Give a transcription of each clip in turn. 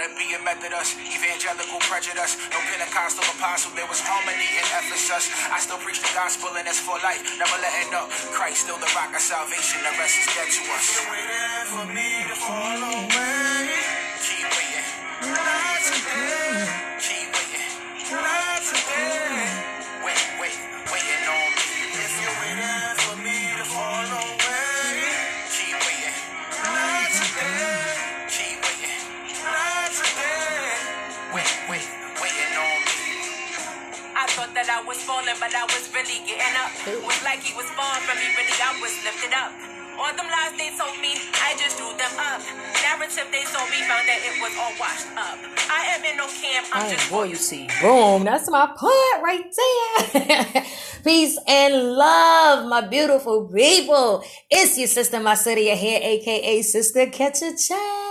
Be a Methodist, evangelical prejudice, no Pentecostal apostle, there was harmony in Ephesus. I still preach the gospel and it's for life, never letting up. Christ still the rock of salvation, the rest is dead to us. You're waiting for me to fall away. Falling, but I was really getting up. Was like he was falling from me, really I was lifted up. All them lies they told me, I just drew them up. Narrative they told me, found that it was all washed up. I am in no camp, I'm Oh, just royalty. Boom. That's my part right there. Peace and love, my beautiful people. It's your sister, my city here, aka Sister Catch a Chat.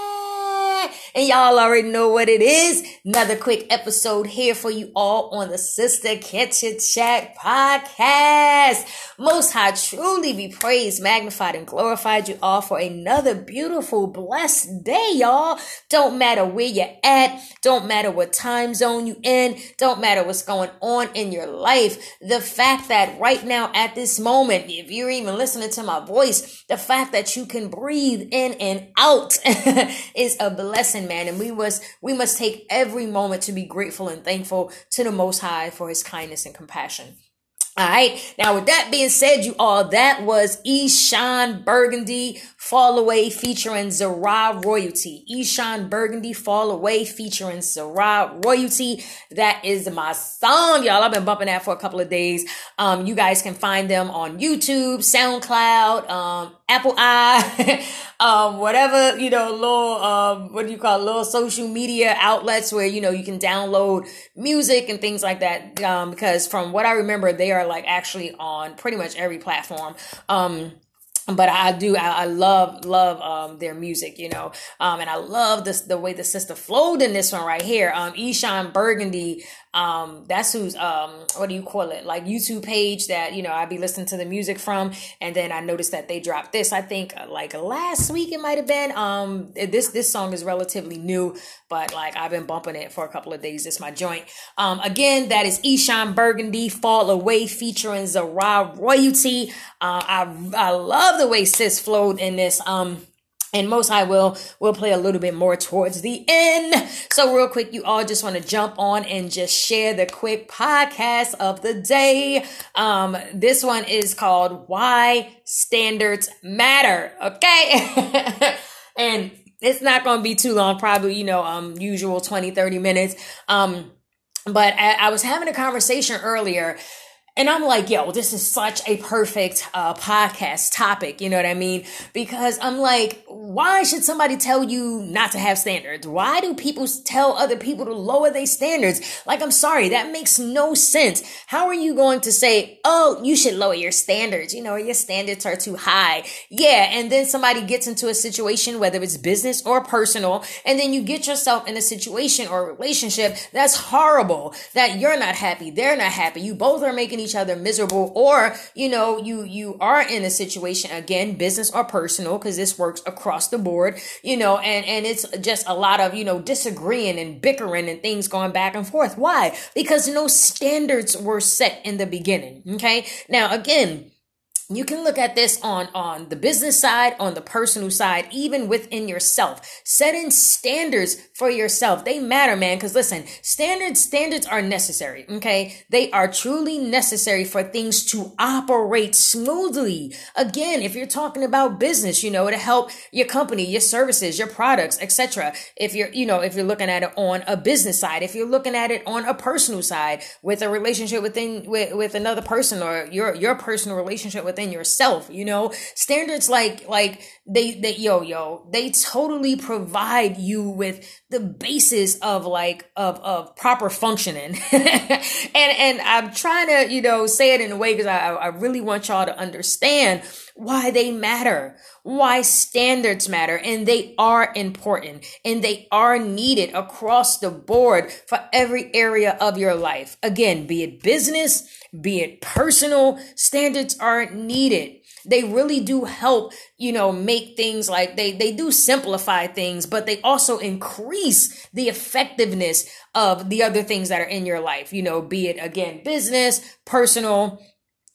And y'all already know what it is. Another quick episode here for you all on the Sister a Chat podcast. Most High truly be praised, magnified, and glorified you all for another beautiful, blessed day, y'all. Don't matter where you're at. Don't matter what time zone you in. Don't matter what's going on in your life. The fact that right now at this moment, if you're even listening to my voice, the fact that you can breathe in and out is a blessing, man. And we must, we must take every moment to be grateful and thankful to the Most High for his kindness and compassion. All right. Now, with that being said, you all, that was Eshawn Burgundy Fall Away featuring Zara Royalty. Eshawn Burgundy Fall Away featuring Zara Royalty. That is my song, y'all. I've been bumping that for a couple of days. Um, you guys can find them on YouTube, SoundCloud, um, Apple i, um, whatever, you know, little, um, what do you call it, little social media outlets where, you know, you can download music and things like that. Um, because from what I remember, they are like actually on pretty much every platform. Um, but I do I, I love love um their music, you know. Um and I love this the way the sister flowed in this one right here. Um Eshawn Burgundy, um that's who's um what do you call it? Like YouTube page that, you know, I'd be listening to the music from and then I noticed that they dropped this I think uh, like last week it might have been. Um this this song is relatively new, but like I've been bumping it for a couple of days. It's my joint. Um again, that is Eshawn Burgundy Fall Away featuring Zara Royalty. Uh I I love the way sis flowed in this. Um, and most I will will play a little bit more towards the end. So real quick, you all just want to jump on and just share the quick podcast of the day. Um, this one is called Why Standards Matter. Okay. and it's not going to be too long, probably, you know, um, usual 20, 30 minutes. Um, but I, I was having a conversation earlier and I'm like, yo, this is such a perfect uh, podcast topic. You know what I mean? Because I'm like, why should somebody tell you not to have standards? Why do people tell other people to lower their standards? Like, I'm sorry, that makes no sense. How are you going to say, oh, you should lower your standards? You know, your standards are too high. Yeah. And then somebody gets into a situation, whether it's business or personal, and then you get yourself in a situation or relationship that's horrible, that you're not happy, they're not happy. You both are making each other miserable or you know you you are in a situation again business or personal because this works across the board you know and and it's just a lot of you know disagreeing and bickering and things going back and forth. Why? Because no standards were set in the beginning okay? Now again you can look at this on on the business side on the personal side even within yourself. Setting standards for yourself. They matter man because listen standards standards are necessary okay? They are truly necessary for things to operate smoothly. Again if you're talking about business you know to help your company your services your products etc if you're you know if you're looking at it on a business side if you're looking at it on a personal side with a relationship within with, with another person or your your personal relationship within yourself you know? Standards like like they they yo yo they totally provide you with the basis of like of of proper functioning. And and i'm trying to you know say it in a way because I, I really want y'all to understand why they matter, why standards matter, and they are important and they are needed across the board for every area of your life. Again, be it business, be it personal, standards are needed. they really do help you know make things like they they do simplify things but they also increase the effectiveness of the other things that are in your life you know be it again business personal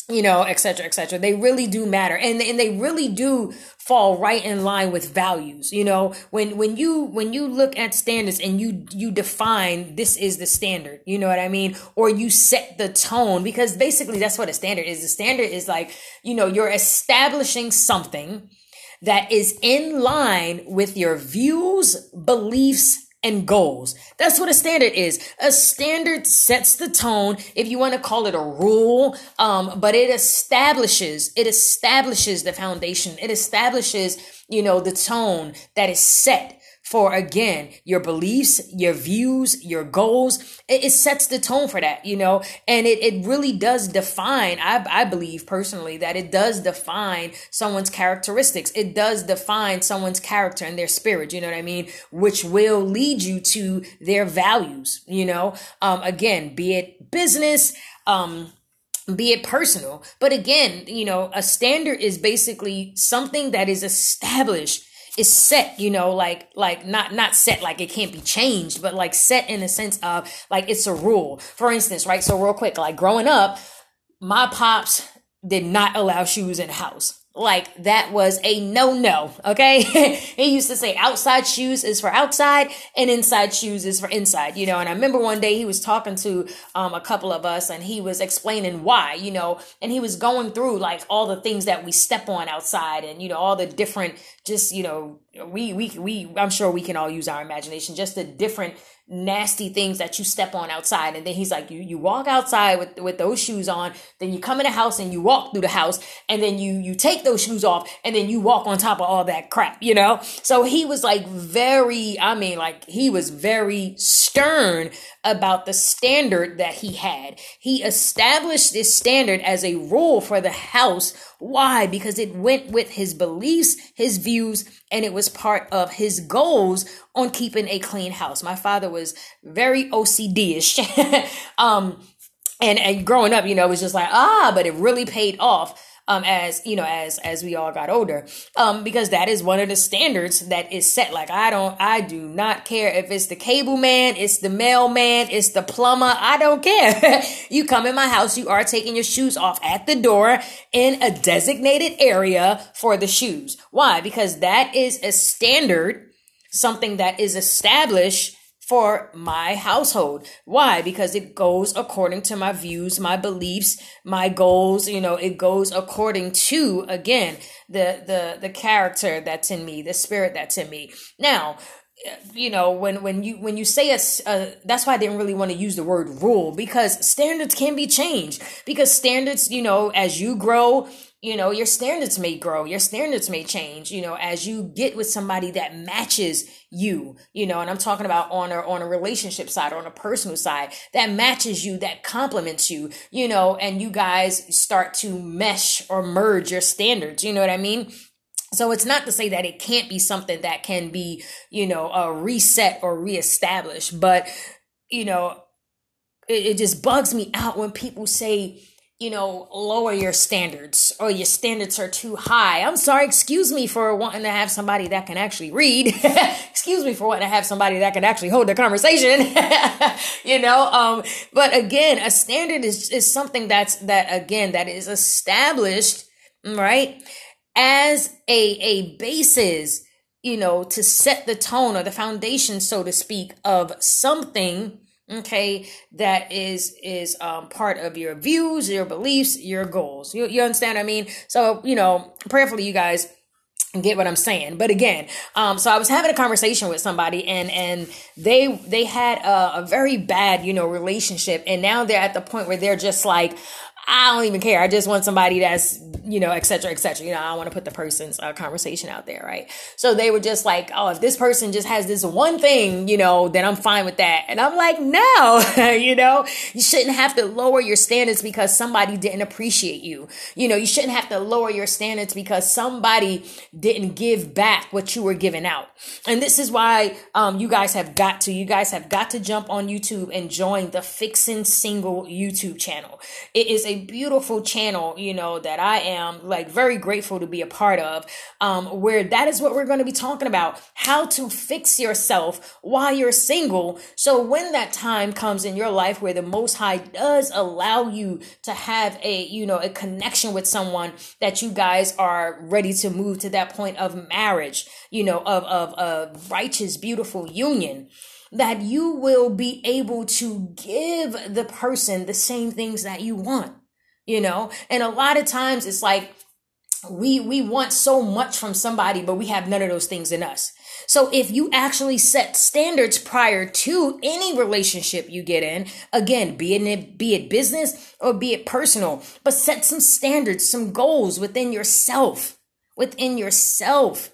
you know, et cetera, et cetera. They really do matter. And, and they really do fall right in line with values. You know, when, when you, when you look at standards and you, you define this is the standard, you know what I mean? Or you set the tone because basically that's what a standard is. The standard is like, you know, you're establishing something that is in line with your views, beliefs, and goals. That's what a standard is. A standard sets the tone, if you want to call it a rule, um, but it establishes, it establishes the foundation. It establishes, you know, the tone that is set for again your beliefs your views your goals. It, it, sets the tone for that you know? And it, it really does define I, I believe personally that it does define someone's characteristics. It does define someone's character and their spirit you know what i mean? Which will lead you to their values you know? Um again be it business um be it personal. But again you know a standard is basically something that is established is set, you know, like like not not set like it can't be changed, but like set in the sense of like it's a rule. For instance, right? So real quick, like growing up, my pops did not allow shoes in the house. Like that was a no no. Okay. he used to say outside shoes is for outside and inside shoes is for inside, you know. And I remember one day he was talking to um, a couple of us and he was explaining why, you know, and he was going through like all the things that we step on outside and, you know, all the different, just, you know, we, we, we, I'm sure we can all use our imagination, just the different nasty things that you step on outside. And then he's like you you walk outside with with those shoes on then you come in the house and you walk through the house and then you you take those shoes off and then you walk on top of all that crap you know? So he was like very i mean like he was very stern about the standard that he had. He established this standard as a rule for the house. Why? Because it went with his beliefs his views and it was part of his goals on keeping a clean house. My father was very OCD-ish. um, and, and growing up, you know, it was just like, ah, but it really paid off. Um, as you know, as as we all got older, um, because that is one of the standards that is set. Like I don't, I do not care if it's the cable man, it's the mailman, it's the plumber. I don't care. you come in my house, you are taking your shoes off at the door in a designated area for the shoes. Why? Because that is a standard something that is established for my household. Why? Because it goes according to my views, my beliefs, my goals, you know, it goes according to again the the the character that's in me, the spirit that's in me. Now, you know when when you when you say a, uh, that's why i didn't really want to use the word rule because standards can be changed because standards you know as you grow you know your standards may grow your standards may change you know as you get with somebody that matches you you know and i'm talking about on a on a relationship side on a personal side that matches you that complements you you know and you guys start to mesh or merge your standards you know what i mean? So it's not to say that it can't be something that can be, you know, a reset or reestablished, but you know, it, it just bugs me out when people say, you know, lower your standards or your standards are too high. I'm sorry, excuse me for wanting to have somebody that can actually read. excuse me for wanting to have somebody that can actually hold the conversation. you know, um, but again, a standard is, is something that's, that again, that is established, right? As a, a basis, you know, to set the tone or the foundation, so to speak, of something okay that is is um part of your views your beliefs your goals. You, you understand i mean? So you know prayerfully you guys get what i'm saying. But again um so i was having a conversation with somebody and and they they had a, a very bad you know relationship. And now they're at the point where they're just like I don't even care. I just want somebody that's, you know, et cetera, et cetera. You know, I want to put the person's uh, conversation out there, right? So they were just like, oh, if this person just has this one thing, you know, then I'm fine with that. And I'm like, no, you know, you shouldn't have to lower your standards because somebody didn't appreciate you. You know, you shouldn't have to lower your standards because somebody didn't give back what you were giving out. And this is why um, you guys have got to, you guys have got to jump on YouTube and join the Fixing Single YouTube channel. It is a beautiful channel, you know, that I am like very grateful to be a part of, um, where that is what we're going to be talking about how to fix yourself while you're single. So when that time comes in your life where the Most High does allow you to have a, you know, a connection with someone that you guys are ready to move to that point of marriage, you know, of, of a righteous, beautiful union that you will be able to give the person the same things that you want, you know? And a lot of times it's like, we we want so much from somebody but we have none of those things in us so if you actually set standards prior to any relationship you get in again be it be it business or be it personal but set some standards some goals within yourself within yourself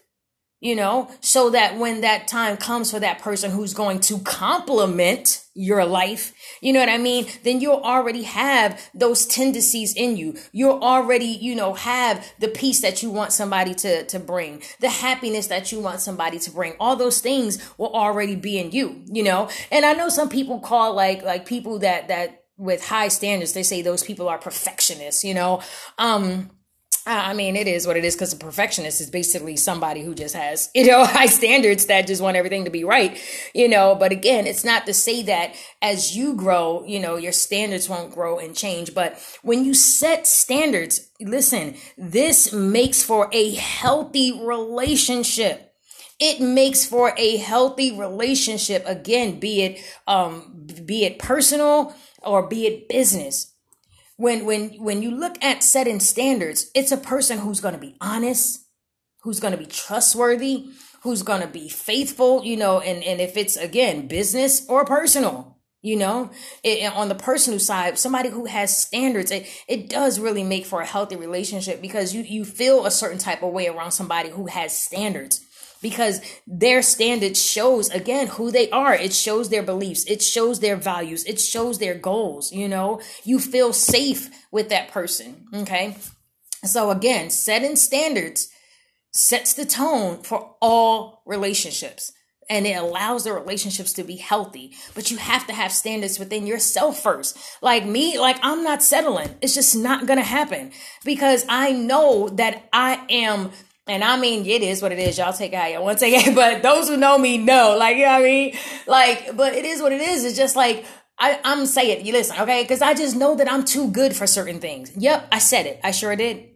you know, so that when that time comes for that person who's going to complement your life, you know what I mean? Then you'll already have those tendencies in you. You'll already, you know, have the peace that you want somebody to, to bring, the happiness that you want somebody to bring. All those things will already be in you, you know? And I know some people call like, like people that, that with high standards, they say those people are perfectionists, you know? Um, I mean, it is what it is because a perfectionist is basically somebody who just has, you know, high standards that just want everything to be right, you know. But again, it's not to say that as you grow, you know, your standards won't grow and change. But when you set standards, listen, this makes for a healthy relationship it makes for a healthy relationship again be it um be it personal or be it business when when when you look at setting standards, it's a person who's going to be honest, who's going to be trustworthy, who's going to be faithful, you know, and and if it's again business or personal, you know, it, on the personal side, somebody who has standards, it, it does really make for a healthy relationship because you you feel a certain type of way around somebody who has standards because their standard shows again who they are. It shows their beliefs. It shows their values. It shows their goals. You know, you feel safe with that person. Okay. So again, setting standards sets the tone for all relationships and it allows the relationships to be healthy. But you have to have standards within yourself first. Like me, like I'm not settling. It's just not going to happen because I know that I am and I mean, it is what it is. Y'all take it how you want to take it. But those who know me know, like, you know what I mean? Like, but it is what it is. It's just like, I, I'm saying, it. you listen, okay? Because I just know that I'm too good for certain things. Yep, I said it. I sure did.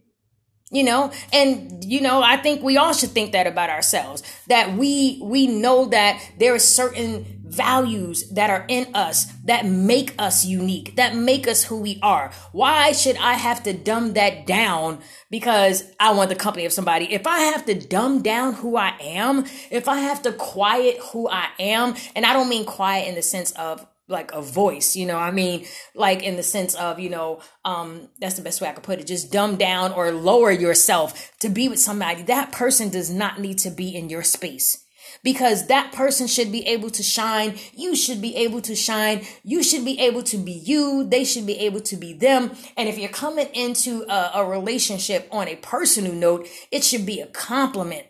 You know, and you know, I think we all should think that about ourselves. That we we know that there are certain values that are in us that make us unique, that make us who we are. Why should I have to dumb that down because I want the company of somebody? If I have to dumb down who I am, if I have to quiet who I am, and I don't mean quiet in the sense of like a voice, you know, I mean, like in the sense of, you know, um, that's the best way I could put it. Just dumb down or lower yourself to be with somebody. That person does not need to be in your space because that person should be able to shine. You should be able to shine. You should be able to be you. They should be able to be them. And if you're coming into a, a relationship on a personal note, it should be a compliment.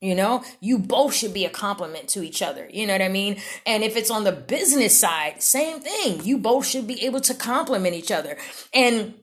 You know, you both should be a compliment to each other. You know what I mean? And if it's on the business side, same thing. You both should be able to compliment each other. And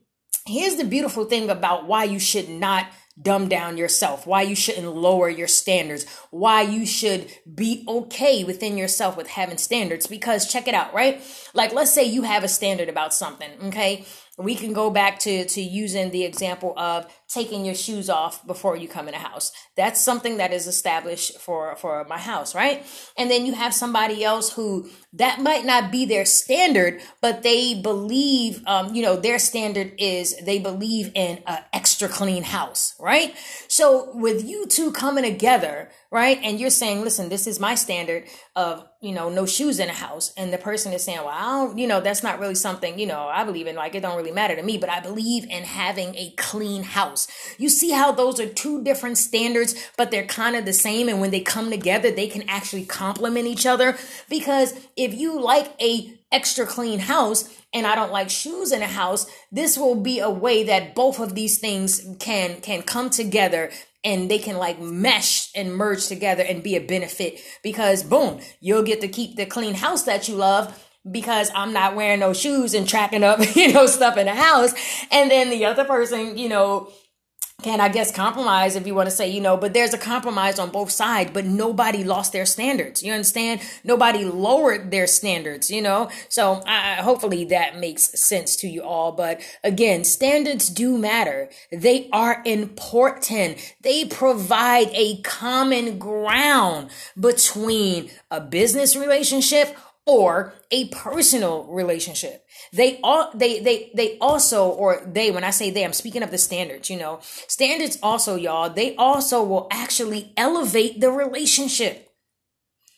here's the beautiful thing about why you should not dumb down yourself, why you shouldn't lower your standards, why you should be okay within yourself with having standards. Because check it out, right? Like, let's say you have a standard about something, okay? We can go back to, to using the example of taking your shoes off before you come in a house. That's something that is established for, for my house, right? And then you have somebody else who that might not be their standard, but they believe, um, you know, their standard is they believe in an extra clean house, right? So with you two coming together, right? And you're saying, listen, this is my standard of, you know, no shoes in a house. And the person is saying, well, I don't, you know, that's not really something, you know, I believe in, like, it don't really matter to me, but I believe in having a clean house house. You see how those are two different standards, but they're kind of the same. And when they come together, they can actually complement each other. Because if you like a extra clean house and I don't like shoes in a house, this will be a way that both of these things can can come together and they can like mesh and merge together and be a benefit because boom, you'll get to keep the clean house that you love because I'm not wearing no shoes and tracking up, you know, stuff in the house. And then the other person, you know, can I guess compromise if you want to say, you know, but there's a compromise on both sides, but nobody lost their standards. You understand? Nobody lowered their standards, you know? So I, hopefully that makes sense to you all. But again, standards do matter. They are important. They provide a common ground between a business relationship or a personal relationship. They all they they they also or they when I say they I'm speaking of the standards, you know. Standards also y'all, they also will actually elevate the relationship.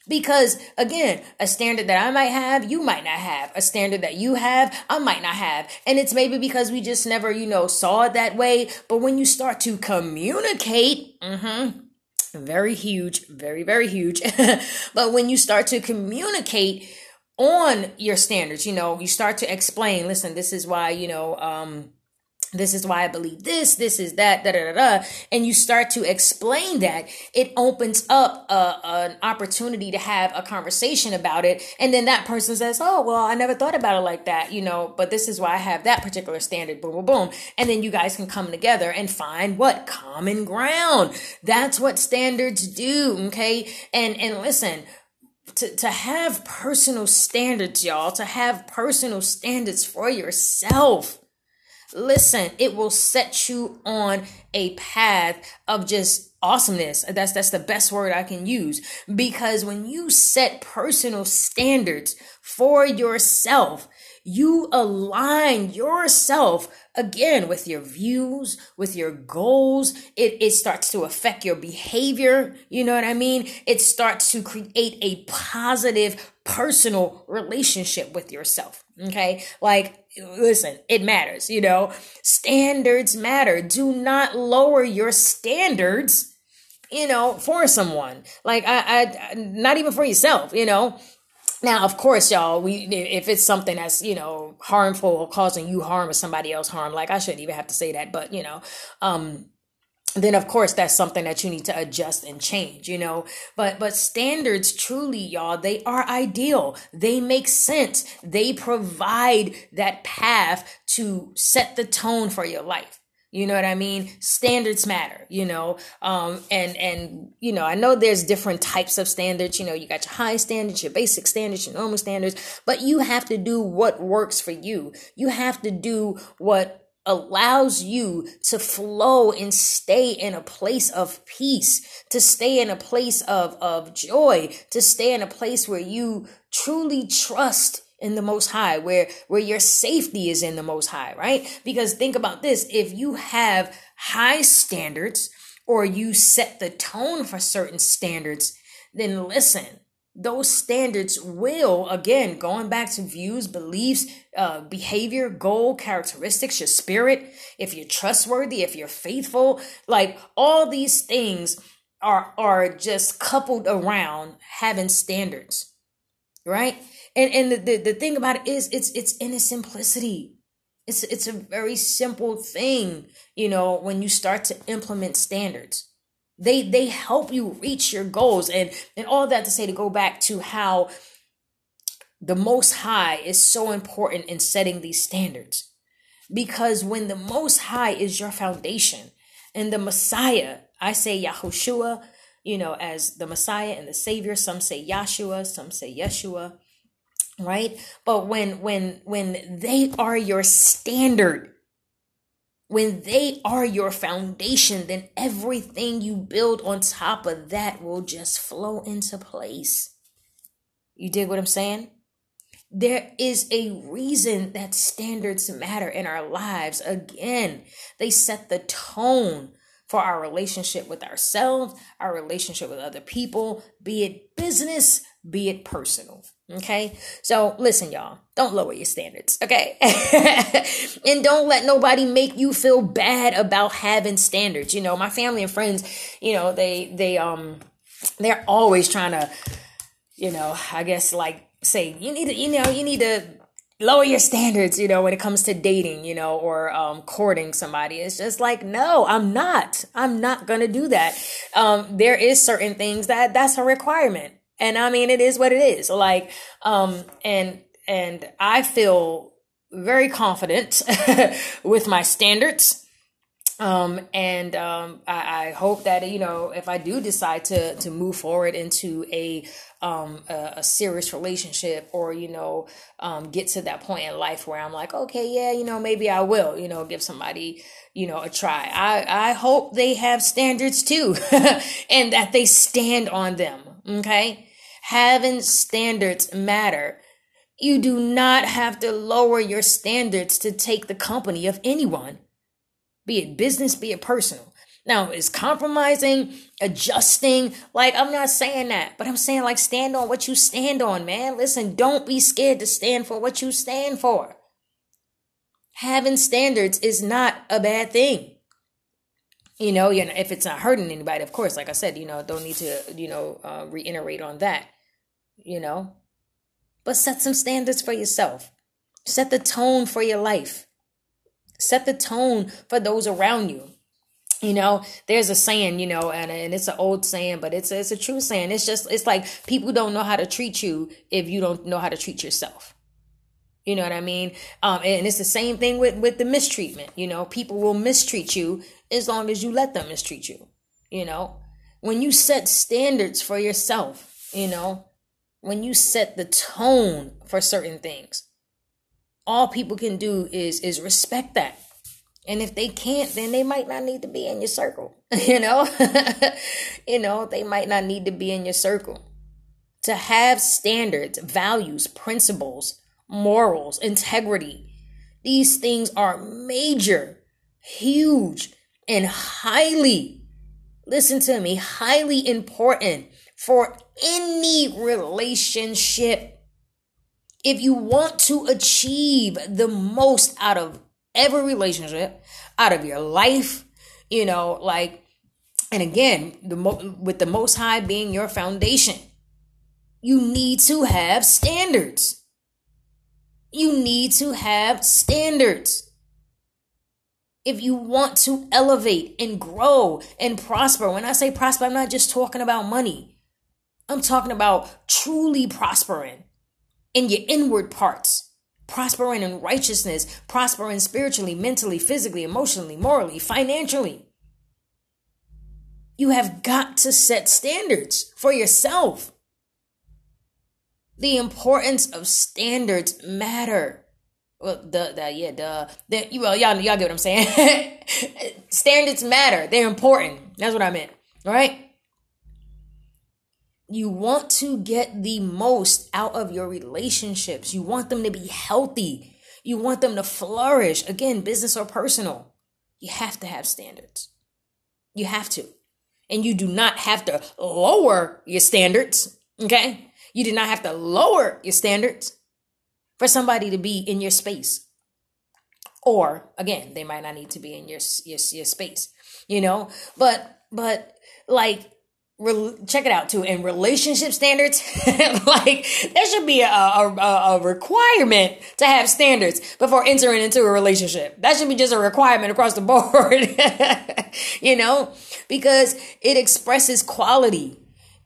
Because again, a standard that I might have, you might not have. A standard that you have, I might not have. And it's maybe because we just never, you know, saw it that way. But when you start to communicate, mm-hmm, very huge, very, very huge. but when you start to communicate on your standards, you know, you start to explain, listen, this is why, you know, um, this is why I believe this, this is that, da da da da, and you start to explain that, it opens up a, an opportunity to have a conversation about it. And then that person says, Oh, well, I never thought about it like that, you know, but this is why I have that particular standard, boom, boom, boom. And then you guys can come together and find what? Common ground. That's what standards do, okay? And, and listen, to, to have personal standards, y'all, to have personal standards for yourself listen, it will set you on a path of just awesomeness. That's that's the best word I can use because when you set personal standards for yourself, you align yourself again with your views, with your goals. It, it starts to affect your behavior. You know what I mean? It starts to create a positive personal relationship with yourself. Okay. Like, listen, it matters, you know, standards matter. Do not lower your standards, you know, for someone. Like, I, I, not even for yourself, you know. Now, of course, y'all, we if it's something that's you know harmful or causing you harm or somebody else harm, like I shouldn't even have to say that, but you know, um, then of course that's something that you need to adjust and change you know? But but standards truly y'all they are ideal. They make sense. They provide that path to set the tone for your life you know what i mean? Standards matter you know? Um and and you know i know there's different types of standards. You know you got your high standards your basic standards your normal standards but you have to do what works for you. You have to do what allows you to flow and stay in a place of peace, to stay in a place of, of joy, to stay in a place where you truly trust in the most high, where, where your safety is in the most high, right? Because think about this. If you have high standards or you set the tone for certain standards, then listen, those standards will again going back to views beliefs uh, behavior goal characteristics your spirit if you're trustworthy if you're faithful like all these things are are just coupled around having standards right and and the, the, the thing about it is it's it's in its simplicity. It's it's a very simple thing you know when you start to implement standards. They they help you reach your goals. And and all that to say to go back to how the most high is so important in setting these standards. Because when the most high is your foundation and the Messiah, I say Yahushua, you know, as the Messiah and the Savior, some say Yahshua, some say Yeshua, right? But when when when they are your standard, when they are your foundation, then everything you build on top of that will just flow into place. You dig what I'm saying? There is a reason that standards matter in our lives. Again, they set the tone for our relationship with ourselves, our relationship with other people, be it business, be it personal. Okay. So listen, y'all, don't lower your standards. Okay. and don't let nobody make you feel bad about having standards. You know, my family and friends, you know, they, they, um, they're always trying to, you know, I guess like say, you need to, you know, you need to lower your standards, you know, when it comes to dating, you know, or um, courting somebody. It's just like, no, I'm not. I'm not going to do that. Um, there is certain things that that's a requirement. And I mean, it is what it is. Like, um, and, and I feel very confident with my standards. um, and um, I, I, hope that you know if I do decide to to move forward into a um, a, a, serious relationship or you know um, get to that point in life where I'm like okay yeah you know maybe I will you know give somebody you know a try I I hope they have standards too and that they stand on them okay having standards matter you do not have to lower your standards to take the company of anyone be it business, be it personal. Now, is compromising, adjusting, like I'm not saying that, but I'm saying like stand on what you stand on, man. Listen, don't be scared to stand for what you stand for. Having standards is not a bad thing. You know, you know, if it's not hurting anybody, of course, like I said, you know, don't need to, you know, uh, reiterate on that, you know, but set some standards for yourself. Set the tone for your life. Set the tone for those around you. You know, there's a saying, you know, and, and it's an old saying, but it's a, it's a true saying. It's just, it's like people don't know how to treat you if you don't know how to treat yourself. You know what I mean? Um, and it's the same thing with, with the mistreatment. You know, people will mistreat you as long as you let them mistreat you. You know, when you set standards for yourself, you know, when you set the tone for certain things, all people can do is is respect that. And if they can't then they might not need to be in your circle you know? You know they might not need to be in your circle. To have standards values principles morals integrity these things are major huge and highly listen to me highly important for any relationship if you want to achieve the most out of every relationship, out of your life, you know, like, and again, the mo- with the Most High being your foundation, you need to have standards. You need to have standards. If you want to elevate and grow and prosper, when I say prosper, I'm not just talking about money. I'm talking about truly prospering in your inward parts, prospering in righteousness, prospering spiritually, mentally, physically, emotionally, morally, financially. You have got to set standards for yourself. The importance of standards matter. Well, the, the yeah, the, the well, y'all, y'all get what I'm saying. standards matter. They're important. That's what I meant. All right you want to get the most out of your relationships. You want them to be healthy. You want them to flourish. Again, business or personal. You have to have standards. You have to. And you do not have to lower your standards. Okay. You do not have to lower your standards for somebody to be in your space. Or again, they might not need to be in your, your, your space, you know, but, but like Re- check it out too. In relationship standards like there should be a, a, a, requirement to have standards before entering into a relationship. That should be just a requirement across the board you know? Because it expresses quality.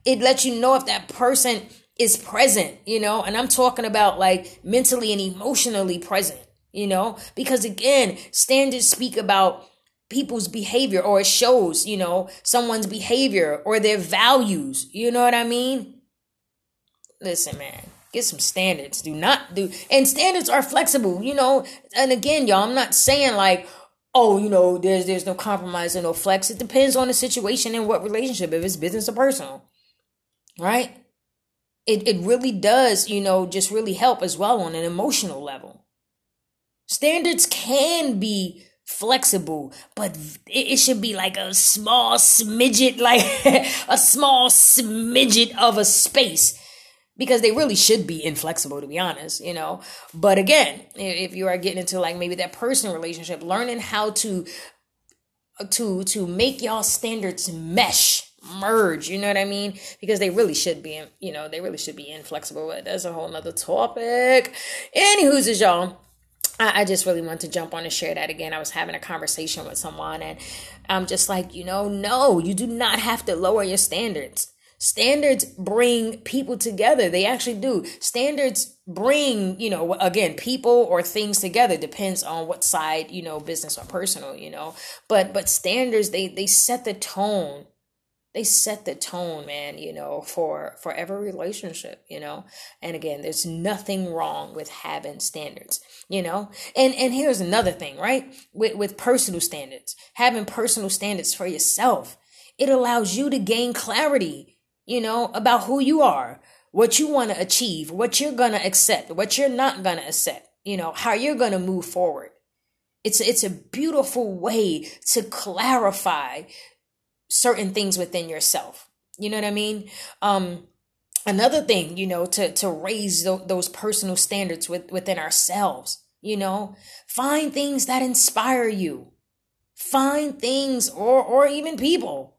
It lets you know if that person is present you know? And i'm talking about like mentally and emotionally present you know? Because again standards speak about people's behavior or it shows, you know, someone's behavior or their values. You know what I mean? Listen, man, get some standards. Do not do, and standards are flexible, you know. And again, y'all, I'm not saying like, oh, you know, there's there's no compromise and no flex. It depends on the situation and what relationship, if it's business or personal, right? It it really does, you know, just really help as well on an emotional level. Standards can be flexible, but it, should be like a small smidget, like a small smidget of a space because they really should be inflexible to be honest you know? But again if you are getting into like maybe that personal relationship learning how to uh, to to make y'all standards mesh merge you know what i mean? Because they really should be you know they really should be inflexible but that's a whole nother topic. Anywho's is y'all I, just really want to jump on and share that again. I was having a conversation with someone and I'm just like, you know, no, you do not have to lower your standards. Standards bring people together. They actually do. Standards bring, you know, again, people or things together depends on what side, you know, business or personal, you know. But but standards they they set the tone they set the tone man you know for for every relationship you know? And again there's nothing wrong with having standards you know? And and here's another thing right? With with personal standards having personal standards for yourself it allows you to gain clarity you know about who you are what you want to achieve what you're going to accept what you're not going to accept you know how you're going to move forward. It's it's a beautiful way to clarify certain things within yourself. You know what I mean? Um, another thing, you know, to to raise th- those personal standards with, within ourselves. You know, find things that inspire you. Find things or or even people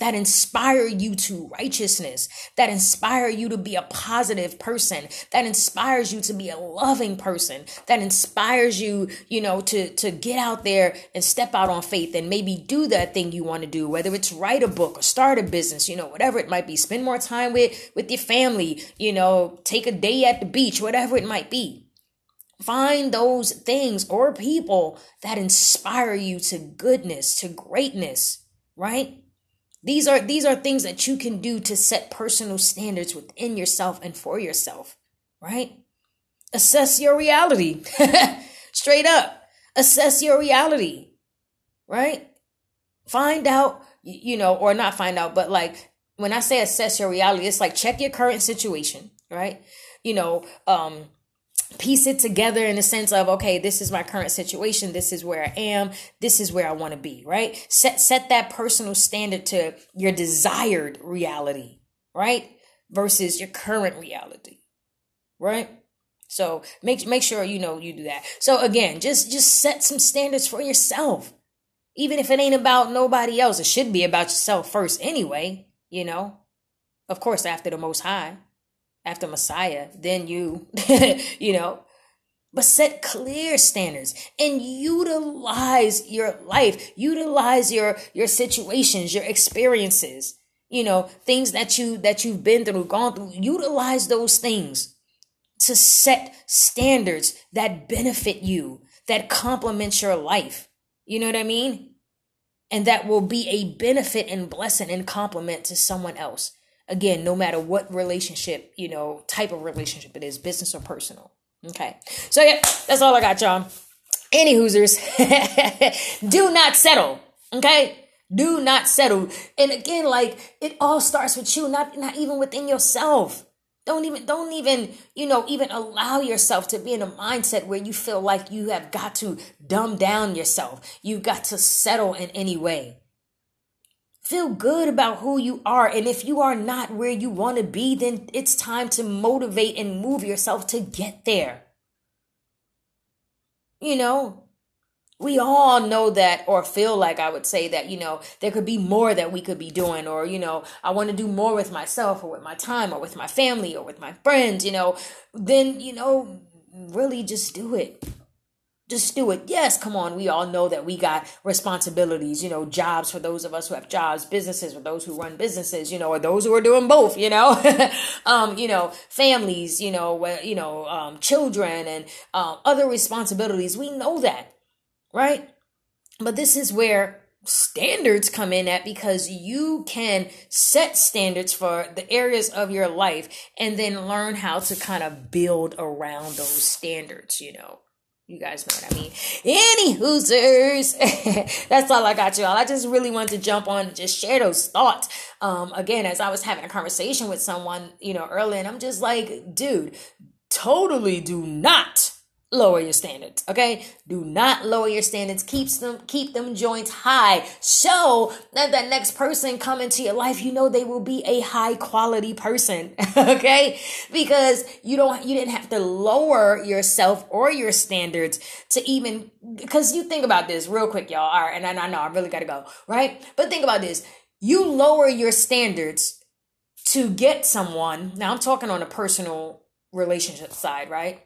that inspire you to righteousness, that inspire you to be a positive person, that inspires you to be a loving person, that inspires you, you know, to, to get out there and step out on faith and maybe do that thing you want to do, whether it's write a book or start a business, you know, whatever it might be, spend more time with, with your family, you know, take a day at the beach, whatever it might be. Find those things or people that inspire you to goodness, to greatness, right? These are these are things that you can do to set personal standards within yourself and for yourself, right? Assess your reality. Straight up. Assess your reality. Right? Find out, you know, or not find out, but like when I say assess your reality, it's like check your current situation, right? You know, um piece it together in the sense of okay this is my current situation this is where i am this is where i want to be right? Set set that personal standard to your desired reality right? Versus your current reality right? So make make sure you know you do that. So again just just set some standards for yourself. Even if it ain't about nobody else it should be about yourself first anyway you know? Of course after the most high after Messiah, then you, you know. But set clear standards and utilize your life, utilize your your situations, your experiences, you know, things that you that you've been through, gone through. Utilize those things to set standards that benefit you, that complement your life. You know what I mean? And that will be a benefit and blessing and complement to someone else. Again, no matter what relationship, you know, type of relationship it is, business or personal. Okay. So yeah, that's all I got, y'all. Any Hoosers, do not settle. Okay. Do not settle. And again, like it all starts with you, not not even within yourself. Don't even don't even, you know, even allow yourself to be in a mindset where you feel like you have got to dumb down yourself. You've got to settle in any way. Feel good about who you are. And if you are not where you want to be, then it's time to motivate and move yourself to get there. You know, we all know that or feel like I would say that, you know, there could be more that we could be doing, or, you know, I want to do more with myself or with my time or with my family or with my friends, you know, then, you know, really just do it just do it. Yes, come on. We all know that we got responsibilities, you know, jobs for those of us who have jobs, businesses for those who run businesses, you know, or those who are doing both, you know, um, you know, families, you know, you know, um, children and um, other responsibilities. We know that, right? But this is where standards come in at because you can set standards for the areas of your life and then learn how to kind of build around those standards, you know. You guys know what I mean. Any hoosers. That's all I got, y'all. I just really wanted to jump on and just share those thoughts. Um, again, as I was having a conversation with someone, you know, earlier, and I'm just like, dude, totally do not lower your standards okay? Do not lower your standards. Keeps them keep them joints high. So that that next person come into your life you know they will be a high quality person okay? Because you don't you didn't have to lower yourself or your standards to even because you think about this real quick y'all. All right and I know i really gotta go right? But think about this. You lower your standards to get someone. Now i'm talking on a personal relationship side right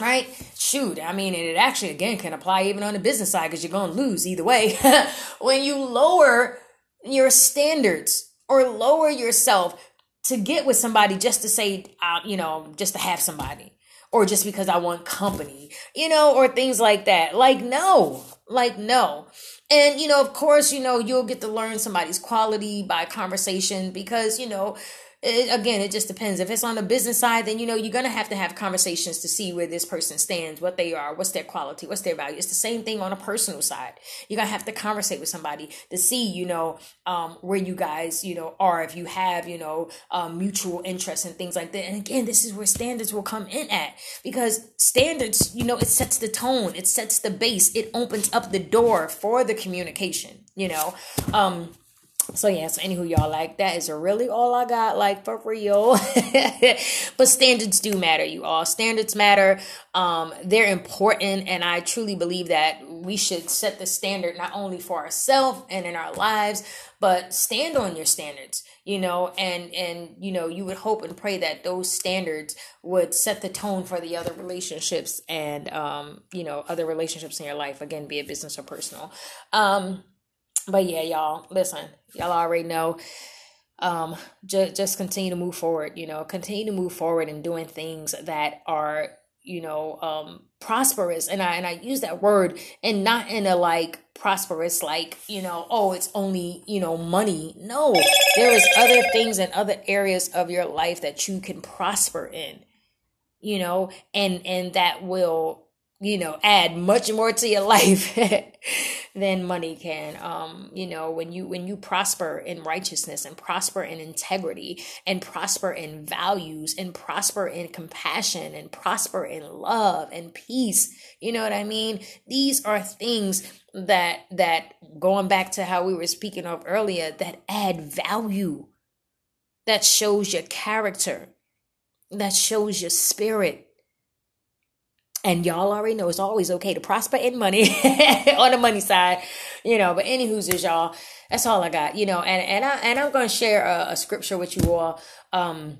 right? Shoot, I mean, it actually again can apply even on the business side because you're going to lose either way. when you lower your standards or lower yourself to get with somebody just to say, uh, you know, just to have somebody or just because I want company, you know, or things like that. Like, no, like, no. And, you know, of course, you know, you'll get to learn somebody's quality by conversation because, you know, it, again, it just depends. If it's on the business side, then you know you're gonna have to have conversations to see where this person stands, what they are, what's their quality, what's their value. It's the same thing on a personal side. You're gonna have to conversate with somebody to see, you know, um, where you guys, you know, are. If you have, you know, um, mutual interests and things like that. And again, this is where standards will come in at because standards, you know, it sets the tone, it sets the base, it opens up the door for the communication. You know. Um, so yeah, so anywho, y'all like that is really all I got, like for real. but standards do matter, you all. Standards matter. Um, they're important, and I truly believe that we should set the standard not only for ourselves and in our lives, but stand on your standards, you know, and and you know, you would hope and pray that those standards would set the tone for the other relationships and um, you know, other relationships in your life, again, be it business or personal. Um but yeah, y'all, listen, y'all already know. Um, just just continue to move forward. You know, continue to move forward and doing things that are you know um prosperous and i and i use that word and not in a like prosperous like you know oh it's only you know money no there is other things and other areas of your life that you can prosper in you know and and that will you know add much more to your life than money can. Um you know when you when you prosper in righteousness and prosper in integrity and prosper in values and prosper in compassion and prosper in love and peace you know what i mean? These are things that that going back to how we were speaking of earlier that add value that shows your character that shows your spirit and y'all already know it's always okay to prosper in money on the money side, you know. But any who's is y'all, that's all I got, you know. And and I and I'm gonna share a, a scripture with you all. Um,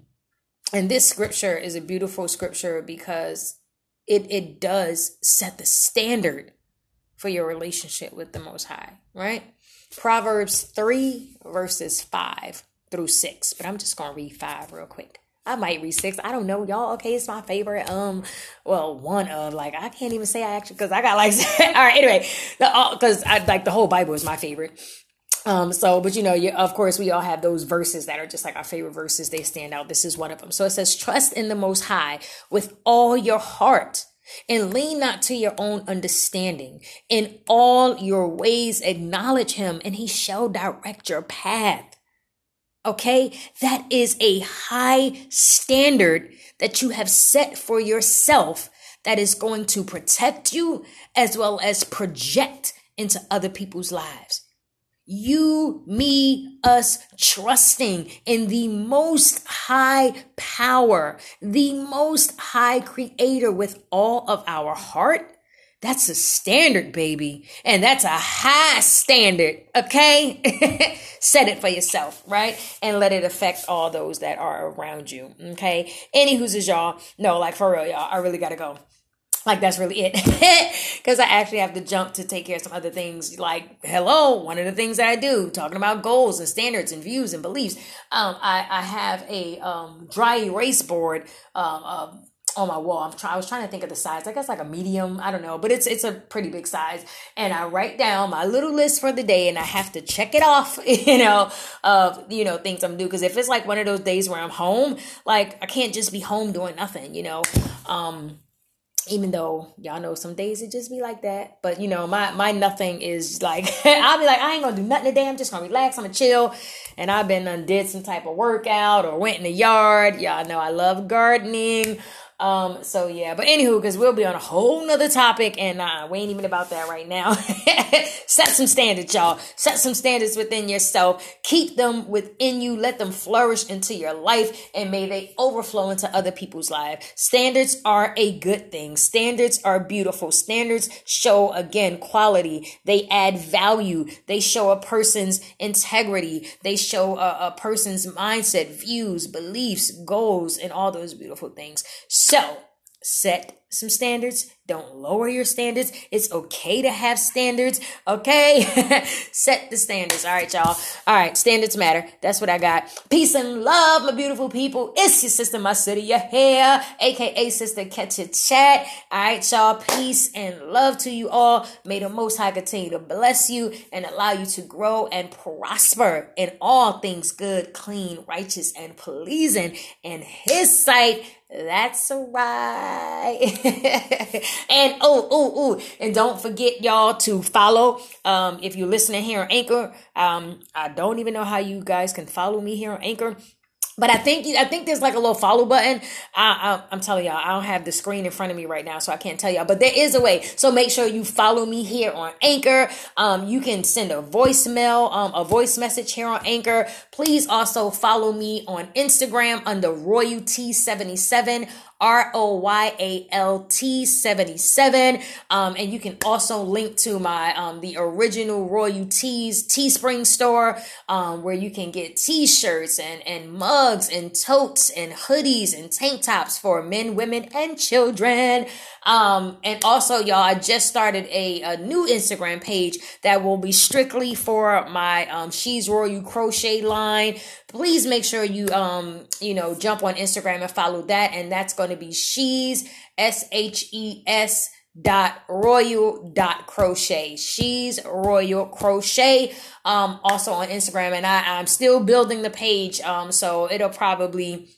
and this scripture is a beautiful scripture because it it does set the standard for your relationship with the Most High, right? Proverbs three verses five through six. But I'm just gonna read five real quick. I might read six. I don't know, y'all. Okay, it's my favorite. Um, well, one of like I can't even say I actually because I got like all right. Anyway, because I like the whole Bible is my favorite. Um, so, but you know, you, of course, we all have those verses that are just like our favorite verses. They stand out. This is one of them. So it says, "Trust in the Most High with all your heart." And lean not to your own understanding. In all your ways, acknowledge him, and he shall direct your path. Okay. That is a high standard that you have set for yourself that is going to protect you as well as project into other people's lives. You, me, us trusting in the most high power, the most high creator with all of our heart that's a standard, baby. And that's a high standard, okay? Set it for yourself, right? And let it affect all those that are around you, okay? Any who's is y'all, no, like for real, y'all, I really gotta go. Like that's really it. Because I actually have to jump to take care of some other things. Like, hello, one of the things that I do, talking about goals and standards and views and beliefs. Um, I, I have a um, dry erase board um, uh, on my wall. I'm try, I was trying to think of the size. I guess like a medium. I don't know, but it's it's a pretty big size. And I write down my little list for the day, and I have to check it off. You know, of you know things I'm doing. Because if it's like one of those days where I'm home, like I can't just be home doing nothing. You know, um, even though y'all know some days it just be like that but you know my my nothing is like i'll be like i ain't gonna do nothing today i'm just gonna relax i'm gonna chill and i've been and did some type of workout or went in the yard y'all know i love gardening um, so yeah, but anywho, because we'll be on a whole nother topic, and uh, we ain't even about that right now. Set some standards, y'all. Set some standards within yourself. Keep them within you. Let them flourish into your life, and may they overflow into other people's lives. Standards are a good thing. Standards are beautiful. Standards show again quality. They add value. They show a person's integrity. They show a, a person's mindset, views, beliefs, goals, and all those beautiful things. So, set some standards. Don't lower your standards. It's okay to have standards. Okay. Set the standards. All right, y'all. All right. Standards matter. That's what I got. Peace and love, my beautiful people. It's your sister, my city, your hair, aka Sistah Catch a Chatt. All right, y'all. Peace and love to you all. May the most high continue to bless you and allow you to grow and prosper in all things good, clean, righteous, and pleasing in his sight that's right. and oh, oh, oh, and don't forget y'all to follow. Um, if you're listening here on Anchor, um, I don't even know how you guys can follow me here on Anchor. But I think I think there's like a little follow button. I, I, am telling y'all, I don't have the screen in front of me right now, so I can't tell y'all. But there is a way. So make sure you follow me here on Anchor. Um, you can send a voicemail, um, a voice message here on Anchor. Please also follow me on Instagram under Royalty77 R O Y A L T 77. Um, and you can also link to my, um, the original Royal Tees Teespring store, um, where you can get t-shirts and, and mugs and totes and hoodies and tank tops for men, women, and children. Um, and also, y'all, I just started a, a new Instagram page that will be strictly for my um, She's Royal crochet line. Please make sure you um, you know, jump on Instagram and follow that. And that's going to be She's S H E S dot royal dot crochet she's royal crochet um also on instagram and i i'm still building the page um so it'll probably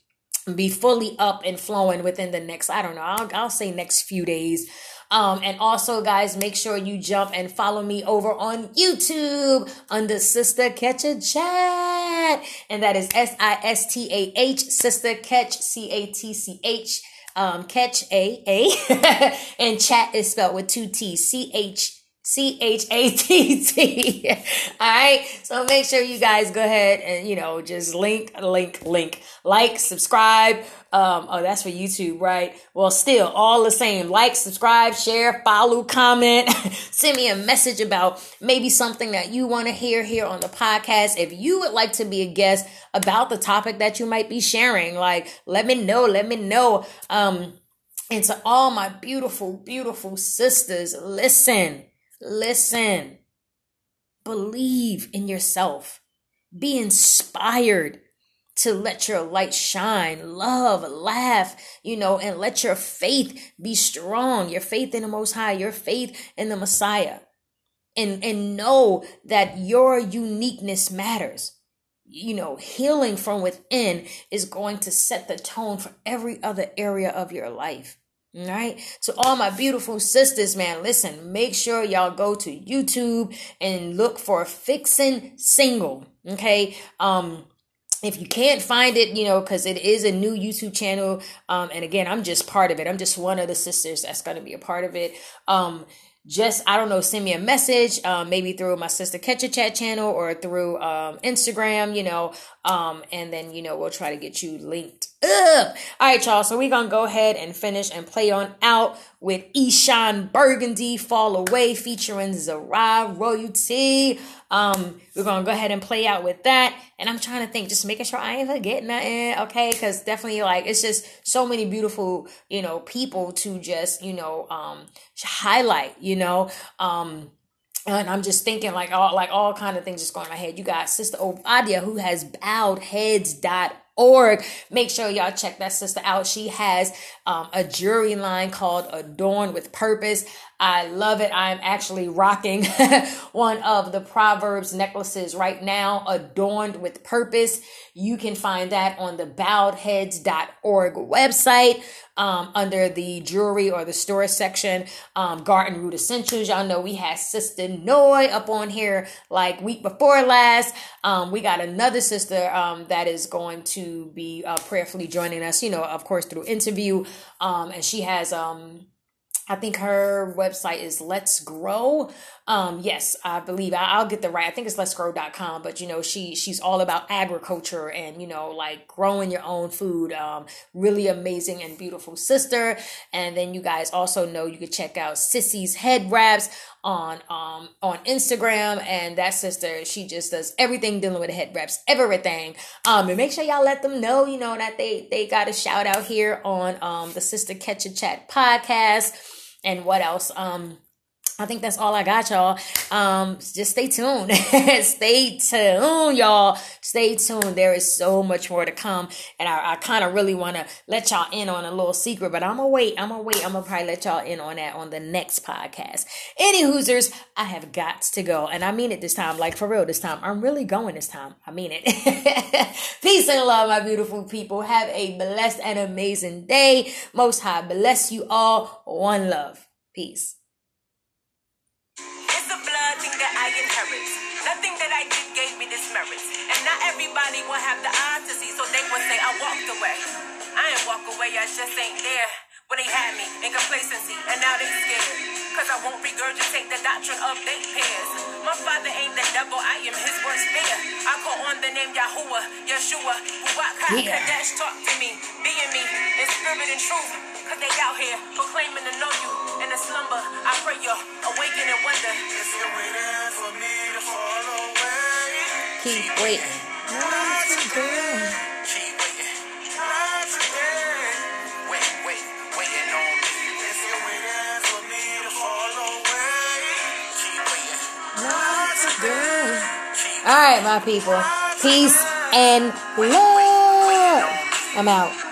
be fully up and flowing within the next, I don't know, I'll, I'll say next few days. Um, and also, guys, make sure you jump and follow me over on YouTube under Sistah Catch a Chatt. And that is S I S T A H, Sister Catch, C A T C H, um, Catch A A. and chat is spelled with two T's, C H C H A T T. All right. So make sure you guys go ahead and, you know, just link, link, link, like, subscribe. Um, oh, that's for YouTube, right? Well, still all the same. Like, subscribe, share, follow, comment, send me a message about maybe something that you want to hear here on the podcast. If you would like to be a guest about the topic that you might be sharing, like, let me know, let me know. Um, and to all my beautiful, beautiful sisters, listen Listen. Believe in yourself. Be inspired to let your light shine, love, laugh, you know, and let your faith be strong. Your faith in the Most High, your faith in the Messiah. And, and know that your uniqueness matters. You know, healing from within is going to set the tone for every other area of your life. All right. So all my beautiful sisters, man, listen, make sure y'all go to YouTube and look for Fixing Single. Okay. Um, if you can't find it, you know, because it is a new YouTube channel, um, and again, I'm just part of it. I'm just one of the sisters that's going to be a part of it. Um, just I don't know, send me a message, um, maybe through my Sistah Catch a Chatt channel or through um, Instagram, you know, um, and then you know we'll try to get you linked up. All right, y'all. So we're gonna go ahead and finish and play on out with Eshon Burgundy Fall Away featuring Zara Royalty. Um, we're gonna go ahead and play out with that. And I'm trying to think, just making sure I ain't forgetting nothing, okay? Because definitely, like, it's just so many beautiful, you know, people to just, you know, um, highlight, you know, um, and I'm just thinking like all like all kind of things just going in my head. You got Sister Ovadia who has bowedheads.org org. Make sure y'all check that sister out. She has um, a jewelry line called Adorn with Purpose. I love it. I'm actually rocking one of the Proverbs necklaces right now, adorned with purpose. You can find that on the bowedheads.org website um, under the jewelry or the store section. Um, Garden Root Essentials. Y'all know we had Sister Noy up on here like week before last. Um, we got another sister um, that is going to be uh, prayerfully joining us, you know, of course, through interview. Um, and she has um I think her website is Let's Grow. Um, yes, I believe I, will get the right. I think it's Let's Grow.com, but you know, she, she's all about agriculture and, you know, like growing your own food. Um, really amazing and beautiful sister. And then you guys also know you could check out Sissy's head wraps on um on Instagram, and that sister she just does everything dealing with head wraps, everything. Um, and make sure y'all let them know, you know, that they they got a shout out here on um the Sistah Catch a Chatt podcast, and what else um I think that's all I got, y'all. Um, just stay tuned. stay tuned, y'all. Stay tuned. There is so much more to come. And I, I kind of really want to let y'all in on a little secret, but I'm gonna wait. I'm gonna wait. I'm gonna probably let y'all in on that on the next podcast. Any Hoosers, I have got to go. And I mean it this time. Like for real this time. I'm really going this time. I mean it. Peace and love, my beautiful people. Have a blessed and amazing day. Most High bless you all. One love. Peace everybody will have the eyes to see, so they will say I walked away. I ain't walk away, I just ain't there. When they had me in complacency, and now they scared. Cause I won't regurgitate the doctrine of they pairs. My father ain't the devil, I am his worst fear. I call on the name Yahuwah, Yeshua, Ruach yeah. Kadesh, talk to me, be in me, in spirit and truth. Cause they out here proclaiming to know you in a slumber. I pray you awaken and wonder. If you're waiting for me to fall away, keep waiting. All right, my people. Peace and love. I'm out.